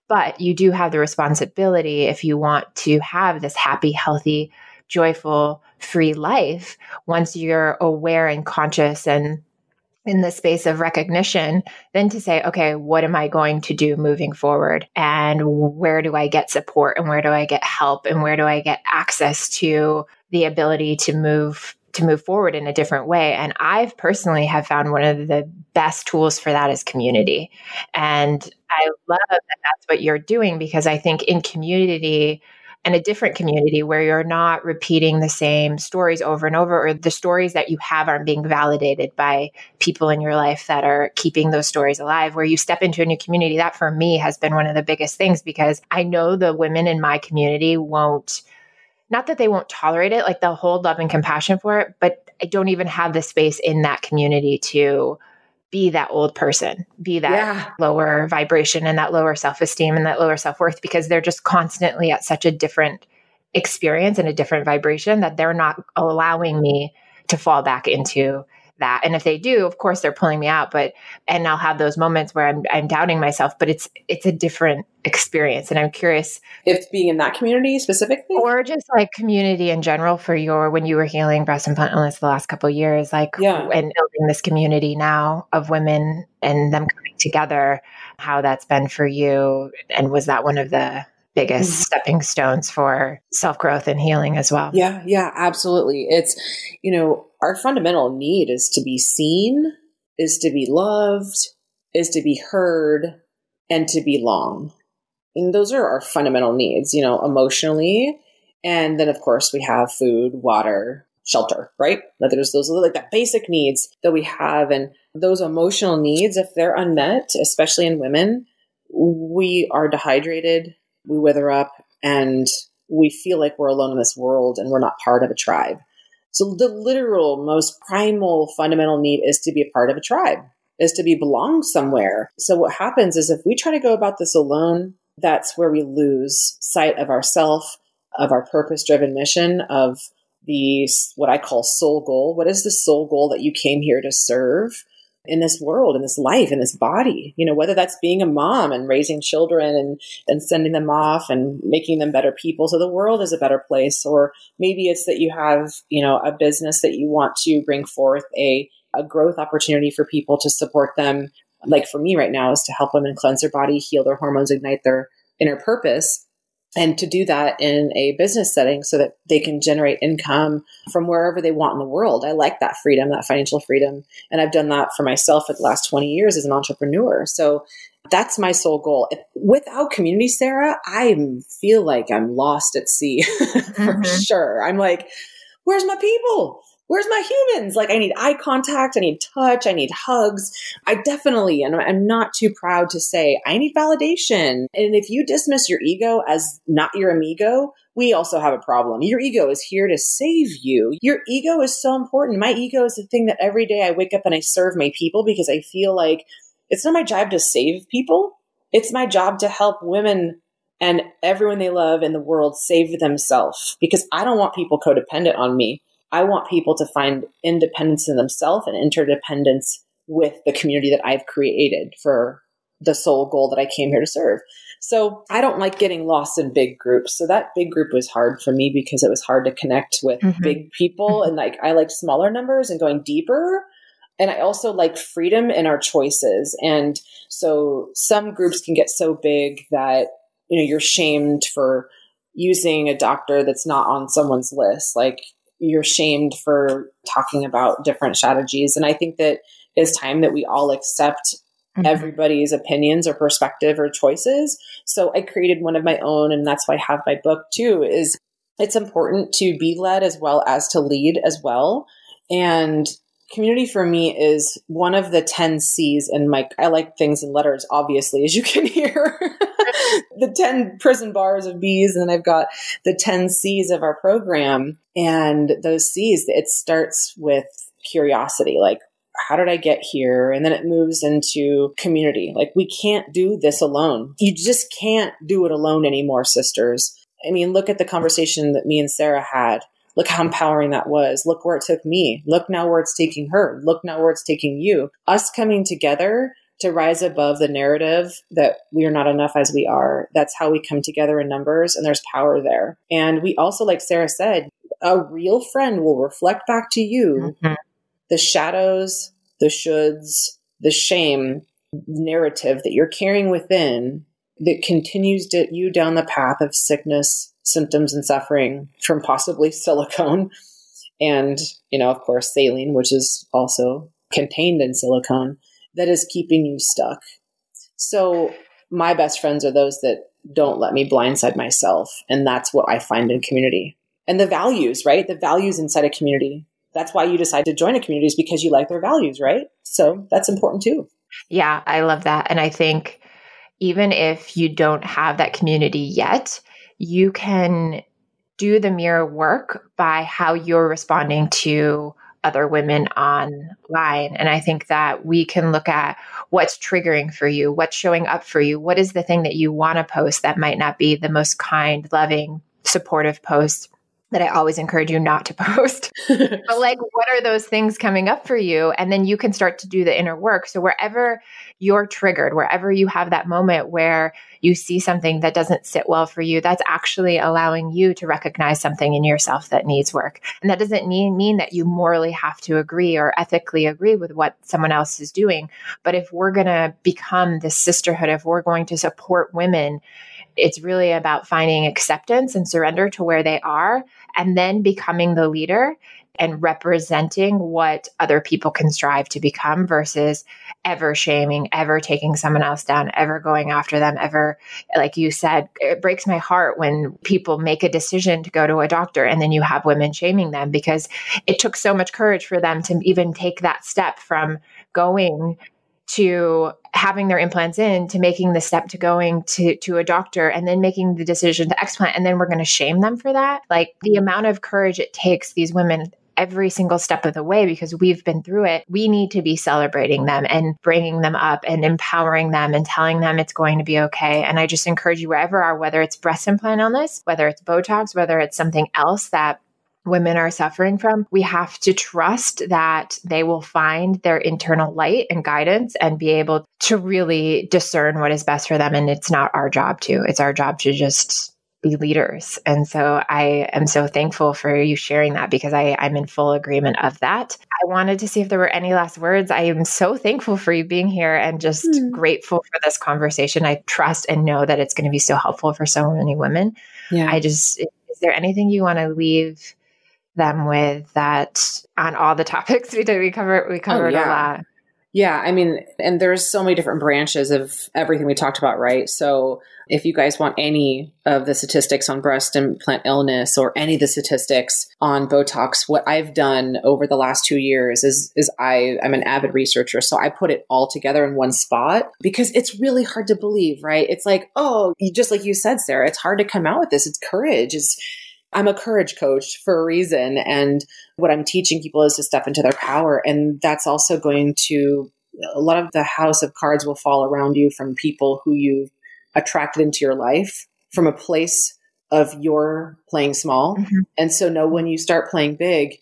But you do have the responsibility if you want to have this happy, healthy, joyful, free life once you're aware and conscious and in the space of recognition, then to say, okay, what am I going to do moving forward? And where do I get support? And where do I get help? And where do I get access to the ability to move to move forward in a different way and i've personally have found one of the best tools for that is community and i love that that's what you're doing because i think in community and a different community where you're not repeating the same stories over and over, or the stories that you have aren't being validated by people in your life that are keeping those stories alive. Where you step into a new community, that for me has been one of the biggest things because I know the women in my community won't not that they won't tolerate it, like they'll hold love and compassion for it, but I don't even have the space in that community to be that old person, be that yeah. lower vibration and that lower self esteem and that lower self worth because they're just constantly at such a different experience and a different vibration that they're not allowing me to fall back into that. And if they do, of course they're pulling me out, but and I'll have those moments where I'm I'm doubting myself, but it's it's a different experience. And I'm curious if being in that community specifically or just like community in general for your when you were healing breast implant illness the last couple years, like yeah. and building this community now of women and them coming together, how that's been for you. And was that one of the biggest mm-hmm. stepping stones for self growth and healing as well. Yeah, yeah, absolutely. It's, you know, our fundamental need is to be seen, is to be loved, is to be heard, and to belong. And those are our fundamental needs, you know, emotionally. And then, of course, we have food, water, shelter, right? Like there's those like that basic needs that we have. And those emotional needs, if they're unmet, especially in women, we are dehydrated, we wither up and we feel like we're alone in this world and we're not part of a tribe. So the literal, most primal, fundamental need is to be a part of a tribe, is to be belong somewhere. So what happens is if we try to go about this alone, that's where we lose sight of ourself, of our purpose driven mission of the what I call soul goal. What is the soul goal that you came here to serve? In this world, in this life, in this body. You know, whether that's being a mom and raising children and, and sending them off and making them better people so the world is a better place. Or maybe it's that you have, you know, a business that you want to bring forth a, a growth opportunity for people to support them. Like for me right now is to help women cleanse their body, heal their hormones, ignite their inner purpose and to do that in a business setting so that they can generate income from wherever they want in the world. I like that freedom, that financial freedom. And I've done that for myself for the last 20 years as an entrepreneur. So that's my soul goal. Without community, Sarah, I feel like I'm lost at sea for mm-hmm. sure. I'm like, where's my people? Where's my humans? Like, I need eye contact, I need touch, I need hugs. I definitely, and I'm not too proud to say, I need validation. And if you dismiss your ego as not your amigo, we also have a problem. Your ego is here to save you. Your ego is so important. My ego is the thing that every day I wake up and I serve my people because I feel like it's not my job to save people. It's my job to help women and everyone they love in the world save themselves because I don't want people codependent on me. I want people to find independence in themselves and interdependence with the community that I've created for the soul goal that I came here to serve. So I don't like getting lost in big groups. So that big group was hard for me because it was hard to connect with mm-hmm. big people. Mm-hmm. And like, I like smaller numbers and going deeper. And I also like freedom in our choices. And so some groups can get so big that, you know, you're shamed for using a doctor that's not on someone's list. Like you're shamed for talking about different strategies. And I think that it's time that we all accept mm-hmm. everybody's opinions or perspective or choices. So I created one of my own, and that's why I have my book too, is it's important to be led as well as to lead as well. And community for me is one of the 10 C's and my I like things in letters obviously as you can hear. the 10 prison bars of bees and then I've got the 10 C's of our program and those C's it starts with curiosity like how did I get here? And then it moves into community. Like, we can't do this alone. You just can't do it alone anymore, sisters. I mean, look at the conversation that me and Sarah had Look how empowering that was. Look where it took me. Look now where it's taking her. Look now where it's taking you. Us coming together to rise above the narrative that we are not enough as we are. That's how we come together in numbers, and there's power there. And we also, like Sarah said, a real friend will reflect back to you mm-hmm. the shadows, the shoulds, the shame narrative that you're carrying within that continues to, you down the path of sickness, symptoms and suffering from possibly silicone and, you know, of course, saline, which is also contained in silicone, that is keeping you stuck. So, my best friends are those that don't let me blindside myself. And that's what I find in community. And the values, right? The values inside a community. That's why you decide to join a community is because you like their values, right? So that's important too. Yeah, I love that. And I think even if you don't have that community yet, you can do the mirror work by how you're responding to other women online. And I think that we can look at what's triggering for you, what's showing up for you, what is the thing that you want to post that might not be the most kind, loving, supportive post that I always encourage you not to post. but like, what are those things coming up for you? And then you can start to do the inner work. So wherever you're triggered, wherever you have that moment where you see something that doesn't sit well for you, that's actually allowing you to recognize something in yourself that needs work. And that doesn't mean, mean that you morally have to agree or ethically agree with what someone else is doing. But if we're going to become this sisterhood, if we're going to support women, it's really about finding acceptance and surrender to where they are and then becoming the leader and representing what other people can strive to become versus ever shaming, ever taking someone else down, ever going after them, ever, like you said, it breaks my heart when people make a decision to go to a doctor and then you have women shaming them because it took so much courage for them to even take that step from going to having their implants in to making the step to going to to a doctor and then making the decision to explant. And then we're going to shame them for that. Like the amount of courage it takes these women every single step of the way because we've been through it, we need to be celebrating them and bringing them up and empowering them and telling them it's going to be okay. And I just encourage you wherever are, whether it's breast implant illness, whether it's Botox, whether it's something else that women are suffering from, we have to trust that they will find their internal light and guidance and be able to really discern what is best for them. And it's not our job to, it's our job to just be leaders. And so I am so thankful for you sharing that because I, I'm in full agreement of that. I wanted to see if there were any last words. I am so thankful for you being here and just mm. grateful for this conversation. I trust and know that it's going to be so helpful for so many women. Yeah. I just, is there anything you want to leave them with that on all the topics we did. We covered we oh, covered oh, yeah. a lot. Yeah, I mean, and there's so many different branches of everything we talked about, right? So if you guys want any of the statistics on breast implant illness or any of the statistics on Botox, what I've done over the last two years is is I I'm an avid researcher, so I put it all together in one spot because it's really hard to believe, right? It's like, oh, just like you said, Sarah, it's hard to come out with this. It's courage. It's I'm a courage coach for a reason. And what I'm teaching people is to step into their power. And that's also going to, a lot of the house of cards will fall around you from people who you've attracted into your life from a place of your playing small. Mm-hmm. And so know when you start playing big,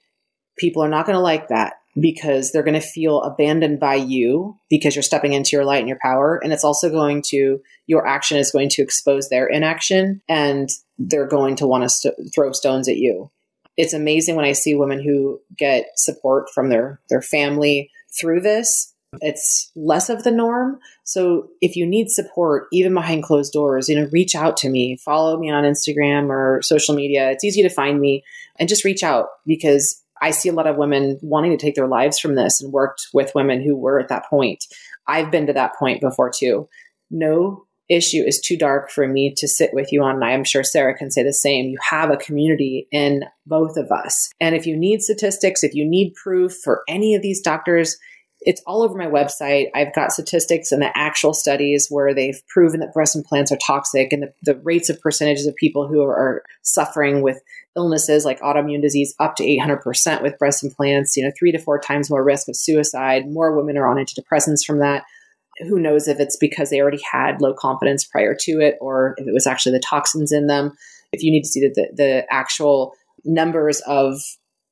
people are not going to like that because they're going to feel abandoned by you because you're stepping into your light and your power. And it's also going to, your action is going to expose their inaction and they're going to want to st- throw stones at you. It's amazing when I see women who get support from their, their family through this. It's less of the norm. So if you need support, even behind closed doors, you know, reach out to me, follow me on Instagram or social media. It's easy to find me and just reach out because I see a lot of women wanting to take their lives from this and worked with women who were at that point. I've been to that point before too. No issue is too dark for me to sit with you on. And I'm sure Sarah can say the same. You have a community in both of us. And if you need statistics, if you need proof for any of these doctors, it's all over my website. I've got statistics and the actual studies where they've proven that breast implants are toxic and the, the rates of percentages of people who are suffering with illnesses like autoimmune disease up to 800% with breast implants, you know, three to four times more risk of suicide. More women are on antidepressants from that. Who knows if it's because they already had low confidence prior to it or if it was actually the toxins in them. If you need to see the, the, the actual numbers of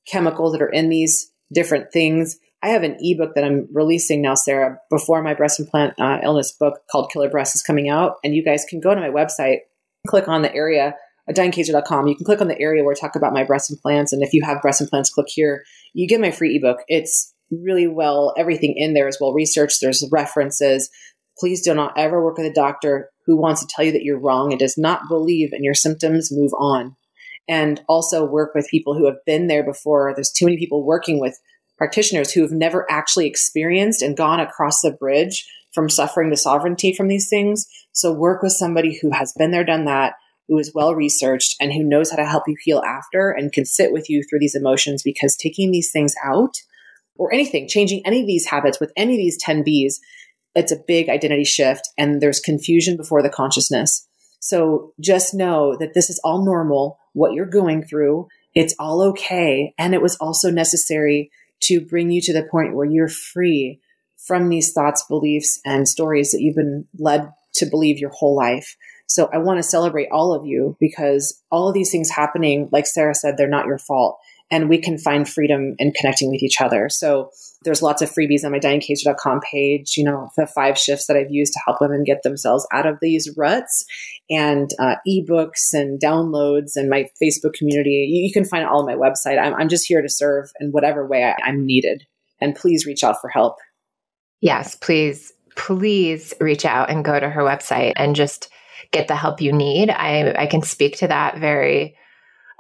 chemicals that are in these different things, I have an ebook that I'm releasing now, Sarah, before my breast implant uh, illness book called Killer Breast is coming out. And you guys can go to my website, click on the area, dianekaiser.com. You can click on the area where I talk about my breast implants. And if you have breast implants, click here. You get my free ebook. It's really well, everything in there is well researched. There's references. Please do not ever work with a doctor who wants to tell you that you're wrong and does not believe in your symptoms. Move on. And also work with people who have been there before. There's too many people working with practitioners who have never actually experienced and gone across the bridge from suffering to sovereignty from these things. So work with somebody who has been there, done that, who is well researched and who knows how to help you heal after and can sit with you through these emotions because taking these things out or anything, changing any of these habits with any of these 10 Bs, it's a big identity shift and there's confusion before the consciousness. So just know that this is all normal, what you're going through. It's all okay. And it was also necessary to bring you to the point where you're free from these thoughts, beliefs, and stories that you've been led to believe your whole life. So I want to celebrate all of you because all of these things happening, like Sarah said, they're not your fault. And we can find freedom in connecting with each other. So there's lots of freebies on my dianekaiser.com page, you know, the five shifts that I've used to help women get themselves out of these ruts and uh, ebooks and downloads and my Facebook community. You, you can find it all on my website. I'm, I'm just here to serve in whatever way I, I'm needed. And please reach out for help. Yes, please, please reach out and go to her website and just get the help you need. I, I can speak to that very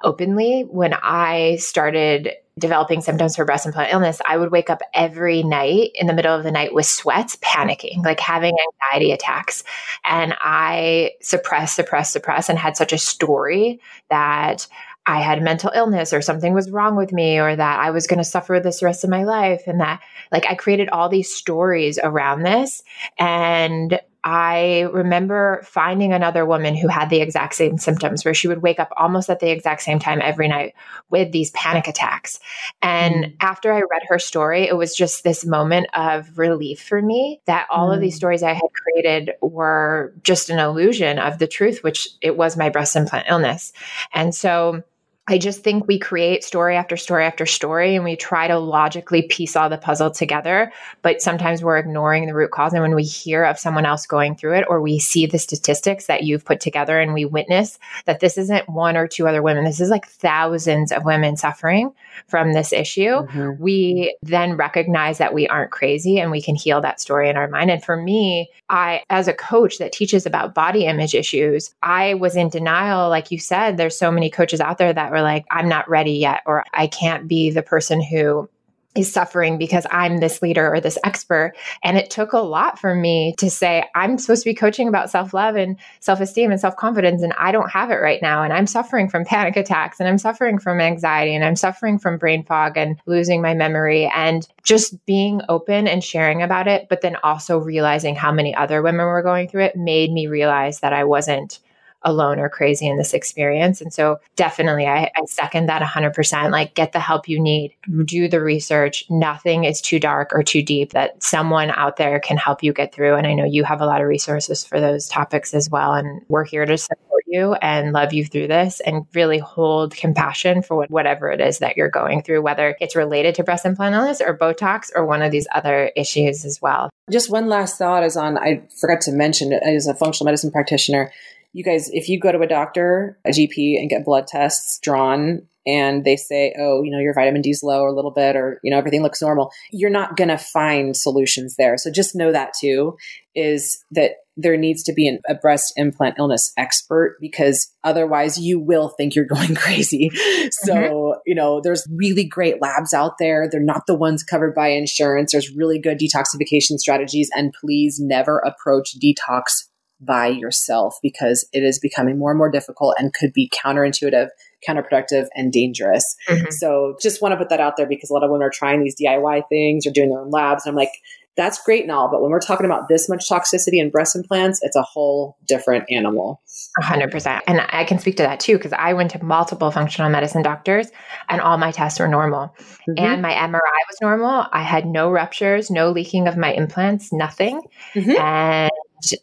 openly. When I started developing symptoms for breast implant illness, I would wake up every night in the middle of the night with sweats, panicking, like having anxiety attacks. And I suppressed, suppressed, suppressed, and had such a story that I had mental illness or something was wrong with me or that I was going to suffer this rest of my life. And that, like, I created all these stories around this. And I remember finding another woman who had the exact same symptoms where she would wake up almost at the exact same time every night with these panic attacks. And mm. after I read her story, it was just this moment of relief for me that all mm. of these mm. stories I had created were just an illusion of the truth, which it was my breast implant illness. And so I just think we create story after story after story and we try to logically piece all the puzzle together. But sometimes we're ignoring the root cause. And when we hear of someone else going through it or we see the statistics that you've put together and we witness that this isn't one or two other women, this is like thousands of women suffering from this issue, mm-hmm. we then recognize that we aren't crazy and we can heal that story in our mind. And for me, I, as a coach that teaches about body image issues, I was in denial. Like you said, there's so many coaches out there that were like, I'm not ready yet, or I can't be the person who is suffering because I'm this leader or this expert. And it took a lot for me to say, I'm supposed to be coaching about self love and self esteem and self confidence, and I don't have it right now. And I'm suffering from panic attacks and I'm suffering from anxiety and I'm suffering from brain fog and losing my memory and just being open and sharing about it. But then also realizing how many other women were going through it made me realize that I wasn't alone or crazy in this experience. And so definitely I, I second that 100%. Like get the help you need, do the research. Nothing is too dark or too deep that someone out there can help you get through. And I know you have a lot of resources for those topics as well. And we're here to support you and love you through this and really hold compassion for whatever it is that you're going through, whether it's related to breast implant illness or Botox or one of these other issues as well. Just one last thought is on, I forgot to mention as a functional medicine practitioner, you guys, if you go to a doctor, a GP, and get blood tests drawn, and they say, oh, you know, your vitamin D is low or a little bit, or, you know, everything looks normal, you're not going to find solutions there. So just know that too is that there needs to be an, a breast implant illness expert because otherwise you will think you're going crazy. So, mm-hmm. you know, there's really great labs out there. They're not the ones covered by insurance. There's really good detoxification strategies. And please never approach detox by yourself because it is becoming more and more difficult and could be counterintuitive, counterproductive, and dangerous. Mm-hmm. So just want to put that out there because a lot of women are trying these DIY things or doing their own labs. And I'm like, that's great and all, but when we're talking about this much toxicity in breast implants, it's a whole different animal. 100%. And I can speak to that too, because I went to multiple functional medicine doctors and all my tests were normal. Mm-hmm. And my MRI was normal. I had no ruptures, no leaking of my implants, nothing. Mm-hmm. And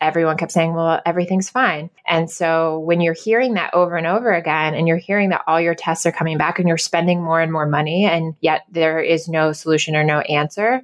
everyone kept saying, well, everything's fine. And so when you're hearing that over and over again, and you're hearing that all your tests are coming back and you're spending more and more money, and yet there is no solution or no answer,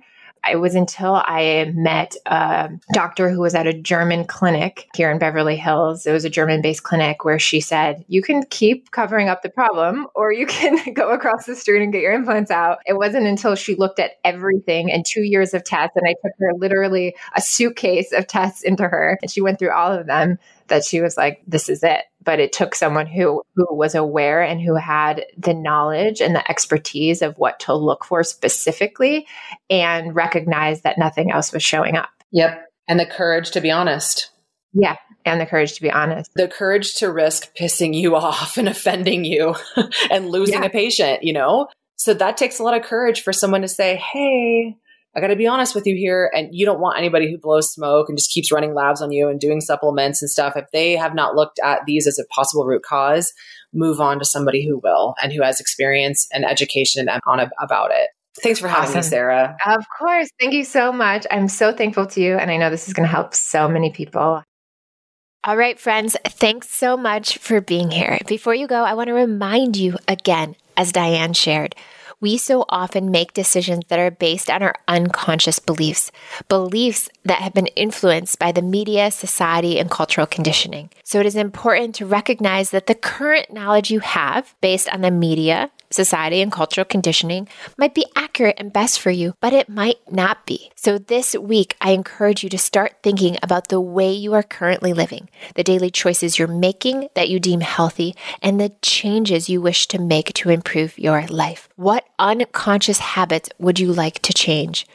it was until I met a doctor who was at a German clinic here in Beverly Hills. It was a German based clinic where she said, You can keep covering up the problem or you can go across the street and get your implants out. It wasn't until she looked at everything and two years of tests, and I took her literally a suitcase of tests into her, and she went through all of them that she was like, This is it but it took someone who who was aware and who had the knowledge and the expertise of what to look for specifically and recognize that nothing else was showing up. Yep. And the courage to be honest. Yeah. And the courage to be honest. The courage to risk pissing you off and offending you and losing yeah. a patient, you know? So that takes a lot of courage for someone to say, hey, I got to be honest with you here. And you don't want anybody who blows smoke and just keeps running labs on you and doing supplements and stuff. If they have not looked at these as a possible root cause, move on to somebody who will and who has experience and education on about it. Thanks for having awesome. me, Sarah. Of course. Thank you so much. I'm so thankful to you. And I know this is going to help so many people. All right, friends, thanks so much for being here. Before you go, I want to remind you again, as Diane shared, we so often make decisions that are based on our unconscious beliefs, beliefs that have been influenced by the media, society, and cultural conditioning. So it is important to recognize that the current knowledge you have based on the media, society, and cultural conditioning might be accurate and best for you, but it might not be. So this week, I encourage you to start thinking about the way you are currently living, the daily choices you're making that you deem healthy, and the changes you wish to make to improve your life. What unconscious habits would you like to change?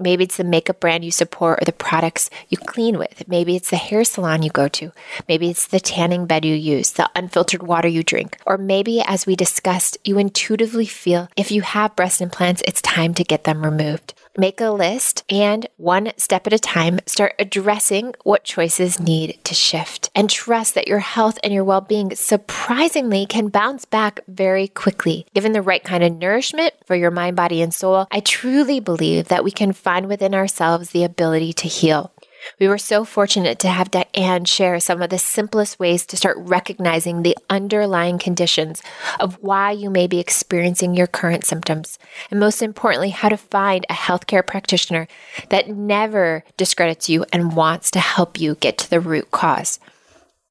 Maybe it's the makeup brand you support or the products you clean with. Maybe it's the hair salon you go to. Maybe it's the tanning bed you use, the unfiltered water you drink. Or maybe, as we discussed, you intuitively feel if you have breast implants, it's time to get them removed. Make a list, and one step at a time, start addressing what choices need to shift. And trust that your health and your well being surprisingly can bounce back very quickly. Given the right kind of nourishment for your mind, body, and soul, I truly believe that we can find within ourselves the ability to heal. We were so fortunate to have Diane share some of the simplest ways to start recognizing the underlying conditions of why you may be experiencing your current symptoms. And most importantly, how to find a healthcare practitioner that never discredits you and wants to help you get to the root cause.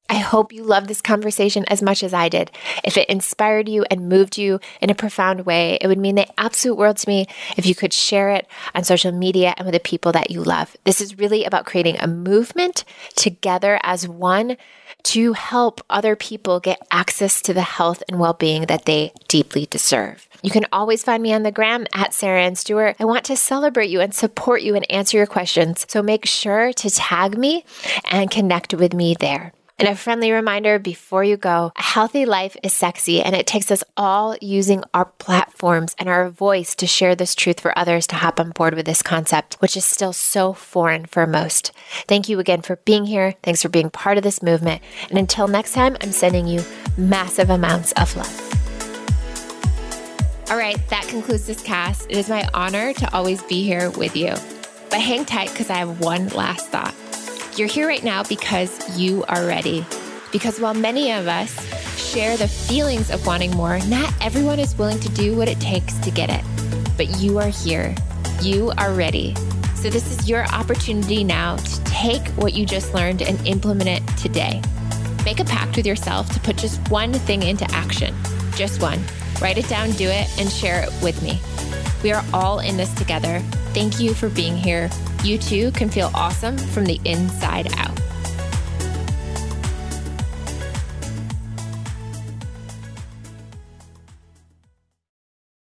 I hope you love this conversation as much as I did. If it inspired you and moved you in a profound way, it would mean the absolute world to me if you could share it on social media and with the people that you love. This is really about creating a movement together as one to help other people get access to the health and well being that they deeply deserve. You can always find me on the gram at Sarah Ann Stewart. I want to celebrate you and support you and answer your questions. So make sure to tag me and connect with me there. And a friendly reminder before you go a healthy life is sexy, and it takes us all using our platforms and our voice to share this truth for others to hop on board with this concept, which is still so foreign for most. Thank you again for being here. Thanks for being part of this movement. And until next time, I'm sending you massive amounts of love. All right, that concludes this cast. It is my honor to always be here with you. But hang tight because I have one last thought. You're here right now because you are ready. Because while many of us share the feelings of wanting more, not everyone is willing to do what it takes to get it. But you are here. You are ready. So, this is your opportunity now to take what you just learned and implement it today. Make a pact with yourself to put just one thing into action. Just one. Write it down, do it, and share it with me. We are all in this together. Thank you for being here. You too can feel awesome from the inside out.